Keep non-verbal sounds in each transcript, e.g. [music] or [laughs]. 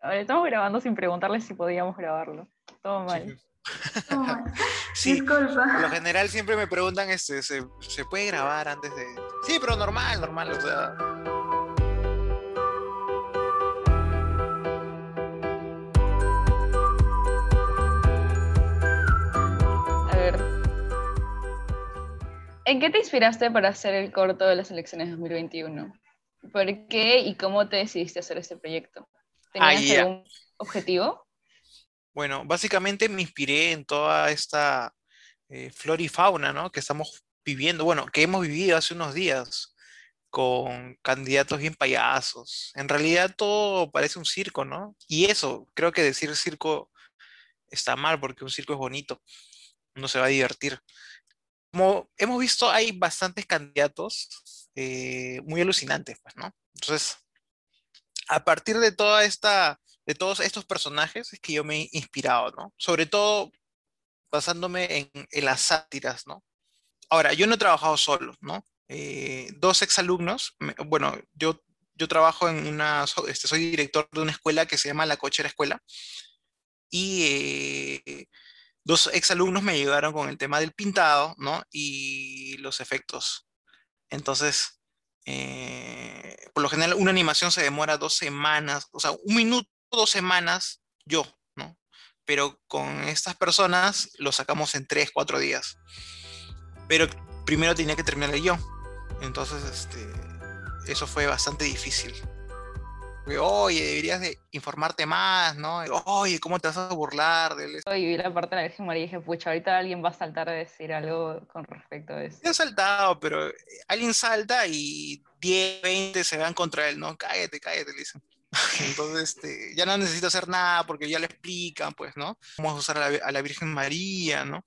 Ahora estamos grabando sin preguntarles si podíamos grabarlo. Todo mal. [laughs] Sí, por lo general siempre me preguntan, este, ¿se, ¿se, puede grabar antes de...? Sí, pero normal, normal, o sea... A ver. ¿En qué te inspiraste para hacer el corto de las elecciones 2021? ¿Por qué y cómo te decidiste hacer este proyecto? ¿Tenías algún objetivo? Bueno, básicamente me inspiré en toda esta eh, flora y fauna, ¿no? Que estamos viviendo, bueno, que hemos vivido hace unos días con candidatos bien payasos. En realidad todo parece un circo, ¿no? Y eso, creo que decir circo está mal porque un circo es bonito, uno se va a divertir. Como hemos visto, hay bastantes candidatos eh, muy alucinantes, pues, ¿no? Entonces, a partir de toda esta, de todos estos personajes es que yo me he inspirado, ¿no? Sobre todo basándome en, las sátiras, ¿no? Ahora, yo no he trabajado solo, ¿no? Eh, dos exalumnos, bueno, yo, yo trabajo en una, este, soy director de una escuela que se llama La Cochera Escuela, y eh, dos exalumnos me ayudaron con el tema del pintado, ¿no? Y los efectos. Entonces, eh, por lo general, una animación se demora dos semanas, o sea, un minuto, dos semanas, yo, ¿no? Pero con estas personas lo sacamos en tres, cuatro días. Pero primero tenía que terminar yo. Entonces, este, eso fue bastante difícil oye, deberías de informarte más, ¿no? Oye, ¿cómo te vas a burlar de eso? Y vi la parte de la Virgen María y dije, pucha, ahorita alguien va a saltar a decir algo con respecto a eso. Yo he saltado, pero eh, alguien salta y 10, 20 se van contra él, ¿no? Cállate, cállate, le dicen. [laughs] Entonces, este, ya no necesito hacer nada porque ya le explican, pues, ¿no? Vamos a usar a la, Virgen María, ¿no?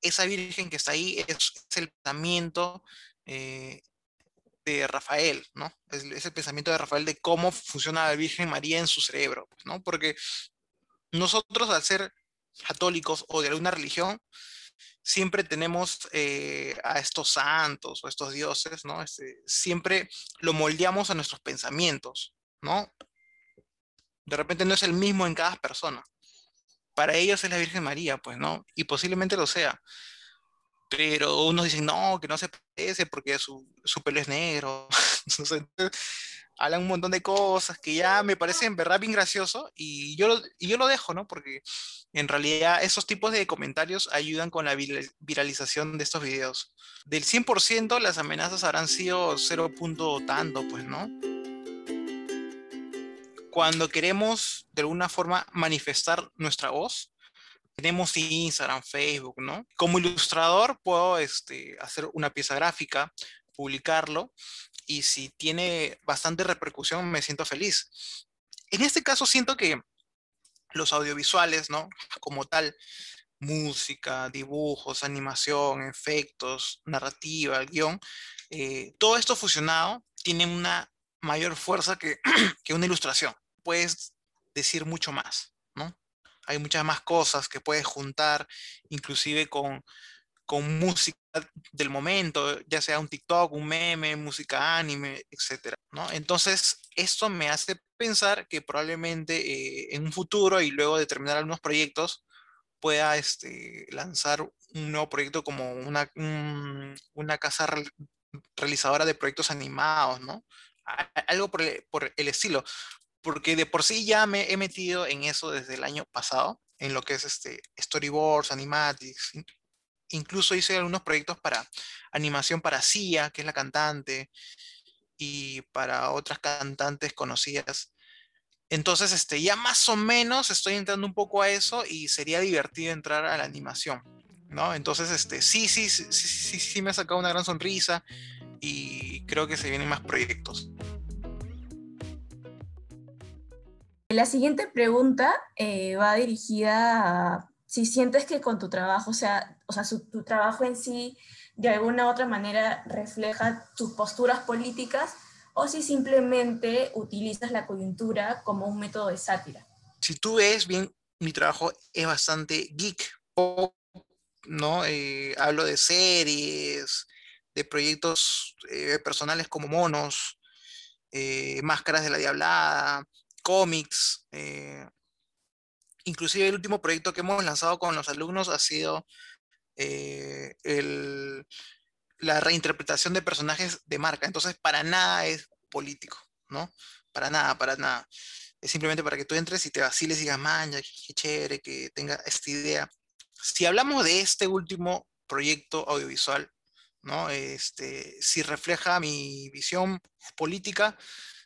Esa Virgen que está ahí es, el pensamiento eh, de Rafael, ¿no? Es, el pensamiento de Rafael de cómo funciona la Virgen María en su cerebro, pues, ¿no? Porque nosotros al ser católicos o de alguna religión, siempre tenemos eh, a estos santos o estos dioses, ¿no? Este, siempre lo moldeamos a nuestros pensamientos, ¿no? De repente no es el mismo en cada persona. Para ellos es la Virgen María, pues, ¿no? Y posiblemente lo sea pero unos dicen no, que no se parece porque su, su pelo es negro. [laughs] hablan un montón de cosas que ya me parecen verdad bien gracioso y yo, y yo lo dejo, ¿no? Porque en realidad esos tipos de comentarios ayudan con la viralización de estos videos. Del 100% las amenazas habrán sido 0. tanto, pues, ¿no? Cuando queremos de alguna forma manifestar nuestra voz, tenemos Instagram, Facebook, ¿no? Como ilustrador puedo este, hacer una pieza gráfica, publicarlo y si tiene bastante repercusión me siento feliz. En este caso siento que los audiovisuales, ¿no? Como tal, música, dibujos, animación, efectos, narrativa, guion, eh, todo esto fusionado tiene una mayor fuerza que, [clears throat] que una ilustración. Puedes decir mucho más. Hay muchas más cosas que puedes juntar, inclusive con, con música del momento, ya sea un TikTok, un meme, música anime, etc. ¿no? Entonces, esto me hace pensar que probablemente eh, en un futuro y luego de terminar algunos proyectos, pueda este, lanzar un nuevo proyecto como una, una casa realizadora de proyectos animados, ¿no? Algo por por el estilo porque de por sí ya me he metido en eso desde el año pasado, en lo que es este storyboards, animatics. Incluso hice algunos proyectos para animación para Sia, que es la cantante, y para otras cantantes conocidas. Entonces, este, ya más o menos estoy entrando un poco a eso y sería divertido entrar a la animación, ¿no? Entonces, este, sí, sí, sí, sí, sí, sí me ha sacado una gran sonrisa y creo que se vienen más proyectos. La siguiente pregunta eh, va dirigida a si sientes que con tu trabajo, o sea, o sea tu trabajo en sí de alguna u otra manera refleja tus posturas políticas o si simplemente utilizas la coyuntura como un método de sátira. Si tú ves bien, mi trabajo es bastante geek, ¿no? Eh, hablo de series, de proyectos eh, personales como monos, máscaras de la diablada, cómics, Eh, inclusive el último proyecto que hemos lanzado con los alumnos ha sido eh, la reinterpretación de personajes de marca. Entonces, para nada es político, ¿no? Para nada, para nada. Es simplemente para que tú entres y te vaciles y digas, man, qué chévere, que tenga esta idea. Si hablamos de este último proyecto audiovisual, ¿no? Este, si refleja mi visión política,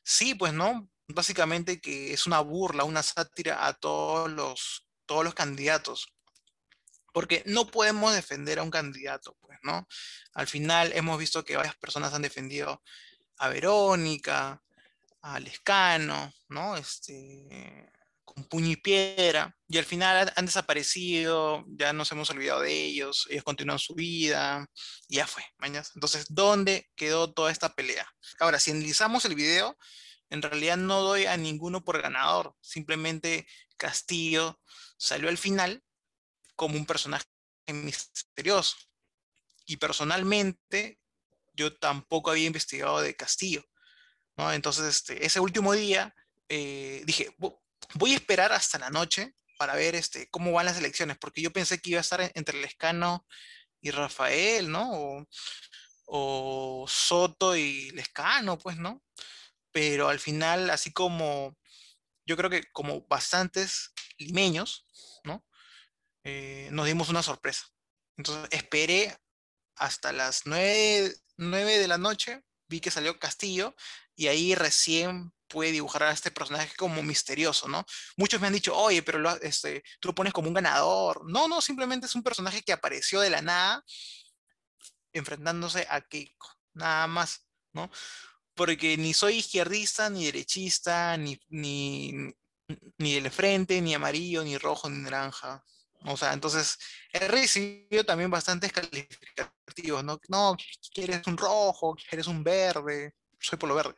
sí, pues, ¿no? Básicamente que es una burla, una sátira a todos los, todos los candidatos. Porque no podemos defender a un candidato, pues, ¿no? Al final hemos visto que varias personas han defendido a Verónica, a Lescano, ¿no? Este, con puño y piedra, y al final han desaparecido, ya nos hemos olvidado de ellos, ellos continúan su vida, y ya fue, mañas. Entonces, ¿dónde quedó toda esta pelea? Ahora, si analizamos el video, en realidad no doy a ninguno por ganador, simplemente Castillo salió al final como un personaje misterioso. Y personalmente, yo tampoco había investigado de Castillo. ¿no? Entonces, este, ese último día, eh, dije, voy a esperar hasta la noche para ver este, cómo van las elecciones, porque yo pensé que iba a estar entre Lescano y Rafael, ¿no? O, o Soto y Lescano, pues, ¿no? Pero al final, así como yo creo que como bastantes limeños, ¿no? Eh, nos dimos una sorpresa. Entonces esperé hasta las 9, 9 de la noche, vi que salió Castillo y ahí recién puede dibujar a este personaje como misterioso, ¿no? Muchos me han dicho, oye, pero lo, este, tú lo pones como un ganador. No, no, simplemente es un personaje que apareció de la nada enfrentándose a Keiko, nada más, ¿no? Porque ni soy izquierdista, ni derechista, ni, ni, ni del frente, ni amarillo, ni rojo, ni naranja. O sea, entonces he recibido también bastantes calificativos, ¿no? No, quieres un rojo, quieres un verde, soy por lo verde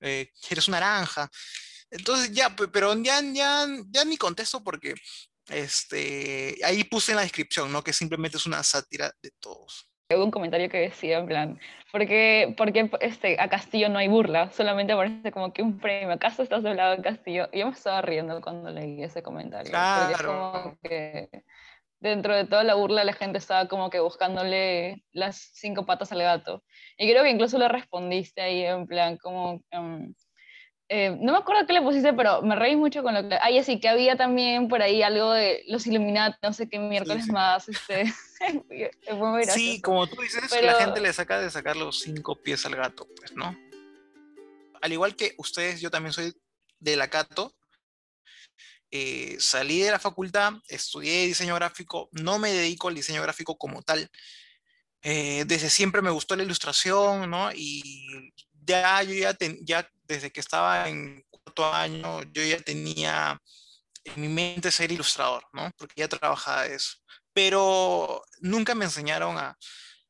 eh, eres una naranja. Entonces ya, pero ya, ya, ya ni contesto porque este, ahí puse en la descripción, ¿no? Que simplemente es una sátira de todos. Hubo un comentario que decía, en plan, ¿por qué, porque este, a Castillo no hay burla? Solamente parece como que un premio. ¿Acaso estás hablando de Castillo? Y yo me estaba riendo cuando leí ese comentario. Claro. Porque como que dentro de toda la burla la gente estaba como que buscándole las cinco patas al gato. Y creo que incluso le respondiste ahí en plan como... Em, eh, no me acuerdo qué le pusiste, pero me reí mucho con lo que... Ay, así que había también por ahí algo de los Illuminati, no sé qué miércoles más. Este, [laughs] sí, como tú dices, la gente le saca de sacar los cinco pies al gato, pues, ¿no? Al igual que ustedes, yo también soy de la Cato, eh, salí de la facultad, estudié diseño gráfico, no me dedico al diseño gráfico como tal. Eh, desde siempre me gustó la ilustración, ¿no? Y ya yo ya, ya desde que estaba en cuarto año, yo ya tenía en mi mente ser ilustrador, ¿no? Porque ya trabajaba eso. Pero nunca me enseñaron a,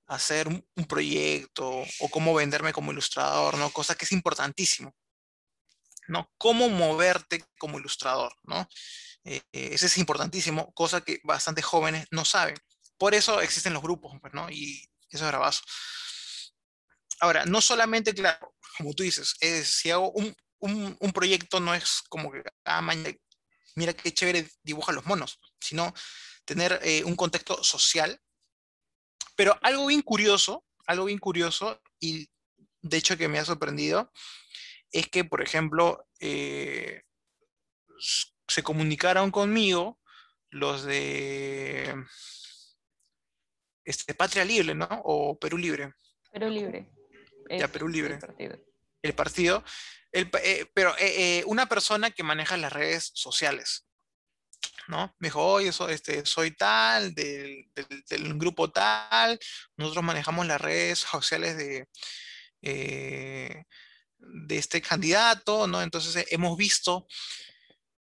hacer un, proyecto o cómo venderme como ilustrador, ¿no? Cosa que es importantísimo. ¿no? Cómo moverte como ilustrador, ¿no? Eh, eh, es importantísimo, cosa que bastantes jóvenes no saben. Por eso existen los grupos, pues, ¿no? Y eso es. Ahora, no solamente, claro, como tú dices, si hago un, proyecto no es como que, ah, mira qué chévere dibuja los monos, sino tener eh, un contexto social. Pero algo bien curioso, algo bien curioso, y de hecho que me ha sorprendido, es que, por ejemplo, eh, se comunicaron conmigo los de este, Patria Libre, ¿no? O Perú Libre. Perú Libre. Ya, Perú Libre. El partido. El eh, pero eh, una persona que maneja las redes sociales. ¿no? Me dijo, oye, este, soy tal, del, grupo tal, nosotros manejamos las redes sociales de, de este candidato, ¿no? Entonces eh, hemos visto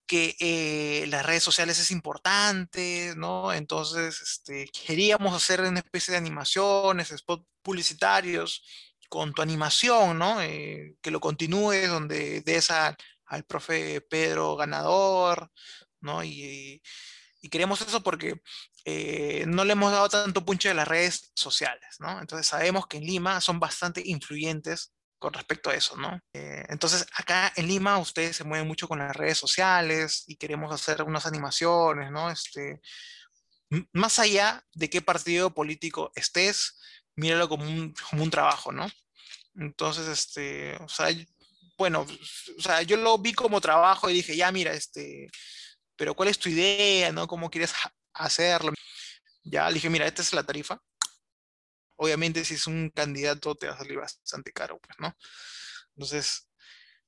que eh, las redes sociales es importante, ¿no? Entonces este, queríamos hacer una especie de animaciones, spot publicitarios con tu animación, ¿no? Eh, que lo continúes donde des al profe Pedro ganador, ¿no? Y, y queremos eso porque no le hemos dado tanto punche a las redes sociales, ¿no? Entonces sabemos que en Lima son bastante influyentes con respecto a eso, ¿no? Eh, entonces, acá en Lima ustedes se mueven mucho con las redes sociales y queremos hacer unas animaciones, ¿no? Este, más allá de qué partido político estés, míralo como un, como un trabajo, ¿no? Entonces, este, o sea, bueno, o sea, yo lo vi como trabajo y dije, ya, mira, este, pero ¿cuál es tu idea, no? ¿Cómo quieres hacerlo? Ya, le dije, mira, esta es la tarifa. Obviamente, si es un candidato, te va a salir bastante caro, pues, ¿no? Entonces,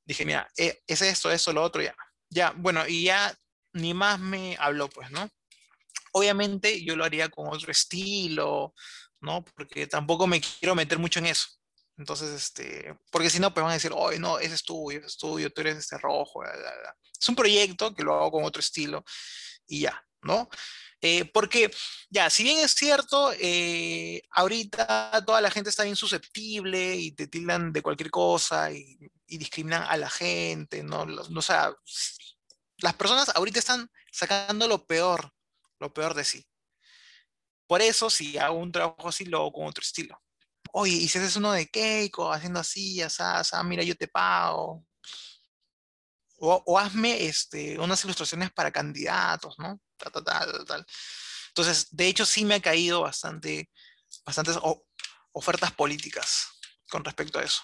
dije, mira, eh, es esto, eso, lo otro, ya. Ya, bueno, y ya ni más me habló, pues, ¿no? Obviamente yo lo haría con otro estilo, ¿no? Porque tampoco me quiero meter mucho en eso. Entonces, este, porque si no, pues van a decir, oye, no, ese es tuyo, ese es tuyo, tú eres este rojo. Es un proyecto que lo hago con otro estilo y ya, ¿no? Eh, porque, ya, si bien es cierto, eh, ahorita toda la gente está bien susceptible y te tildan de cualquier cosa y, discriminan a la gente, ¿no? ¿no? O sea, las personas ahorita están sacando lo peor, lo peor de sí. Por eso, si hago un trabajo así, lo hago con otro estilo. Oye, y si haces uno de Keiko, haciendo así, ya sabes, mira, yo te pago. O, hazme este, unas ilustraciones para candidatos, ¿no? Tal, tal, tal, Entonces, de hecho, sí me ha caído bastante, bastantes ofertas políticas con respecto a eso.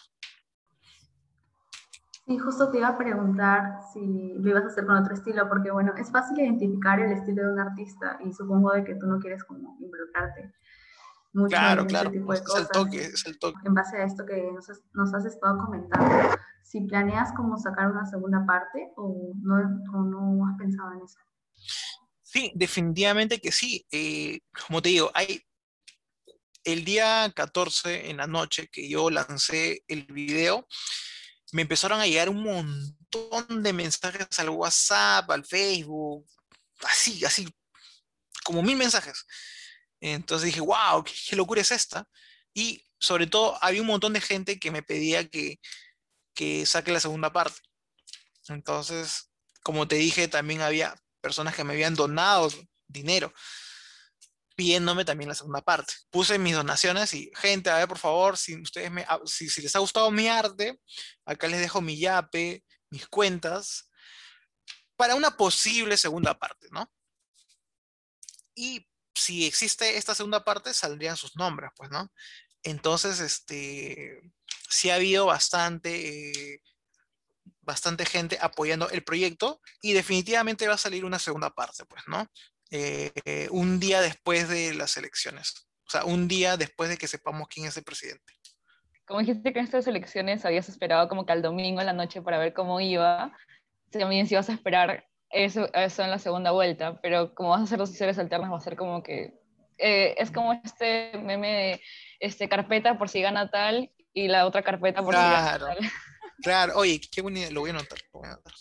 Sí, justo te iba a preguntar si lo ibas a hacer con otro estilo, porque bueno, es fácil identificar el estilo de un artista y supongo de que tú no quieres como involucrarte mucho claro, en claro. tipo de cosas. Es el toque, es el toque. En base a esto que nos has, nos has estado comentando, si planeas como sacar una segunda parte o no, o no has pensado en eso. Sí, definitivamente que sí. Eh, como te digo, hay el día 14 en la noche que yo lancé el video, me empezaron a llegar un montón de mensajes al WhatsApp, al Facebook, así, así, como mil mensajes. Entonces dije, wow, qué, locura es esta. Y sobre todo había un montón de gente que me pedía que, que saque la segunda parte. Entonces, como te dije, también había personas que me habían donado dinero pidiéndome también la segunda parte. Puse mis donaciones y, gente, a ver, por favor, si ustedes me, ah, si, les ha gustado mi arte, acá les dejo mi yape, mis cuentas, para una posible segunda parte, ¿no? Y si existe esta segunda parte, saldrían sus nombres, pues, ¿no? Entonces, este, sí ha habido bastante, bastante gente apoyando el proyecto y definitivamente va a salir una segunda parte, pues, ¿no? Eh, un día después de las elecciones. O sea, un día después de que sepamos quién es el presidente. Como dijiste que en estas elecciones habías esperado como que al domingo en la noche para ver cómo iba, también si vas a esperar eso, eso en la segunda vuelta, pero como vas a hacer dos sesiones alternas va a ser como que... Eh, es como este meme de este, carpeta por si gana tal y la otra carpeta por si gana tal. [laughs] Claro, oye, qué bonito, lo voy a notar. Lo voy a notar.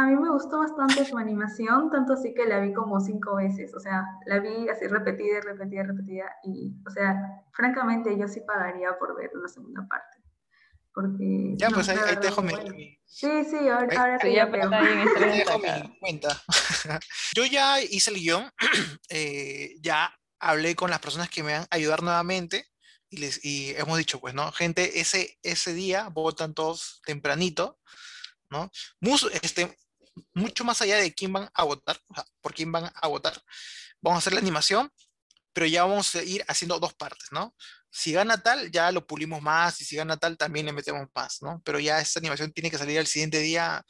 A mí me gustó bastante su animación, tanto así que la vi como cinco veces, o sea, la vi así repetida y repetida y repetida, y, o sea, francamente yo sí pagaría por ver una segunda parte, porque... Ya, pues ahí, te dejo mi, Sí, sí, ahora, te, ya te dejo mi cuenta. [laughs] yo ya hice el guion, [clears throat] eh, ya hablé con las personas que me van a ayudar nuevamente, y, les, y hemos dicho, pues, ¿no? Gente, ese, ese día votan todos tempranito, ¿no? este, mucho más allá de quién van a votar, o sea, por quién van a votar, vamos a hacer la animación, pero ya vamos a ir haciendo dos partes, ¿no? Si gana tal, ya lo pulimos más, y si gana tal, también le metemos más, ¿no? Pero ya esta animación tiene que salir al siguiente día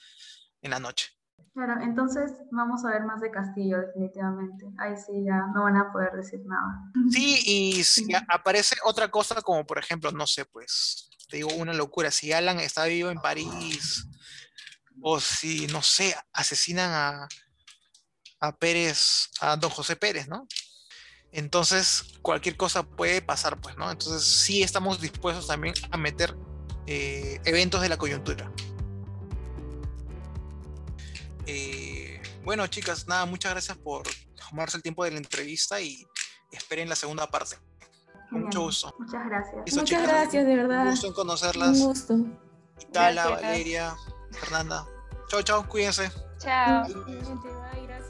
en la noche. Claro, entonces vamos a ver más de Castillo, definitivamente. Ahí sí ya no van a poder decir nada. Sí, y [laughs] si aparece otra cosa como, por ejemplo, no sé, pues, te digo una locura, si Alan está vivo en París, o si, no sé, asesinan a, a Pérez, a don José Pérez, ¿no? Entonces, cualquier cosa puede pasar, pues, ¿no? Entonces, sí estamos dispuestos también a meter eh, eventos de la coyuntura. Eh, bueno, chicas, nada, muchas gracias por tomarse el tiempo de la entrevista y esperen la segunda parte. mucho gusto. Muchas gracias. muchas gracias, de verdad. Un gusto en conocerlas. Un gusto. Itala, Valeria. Fernanda. Chao, chao, cuídense. Chao.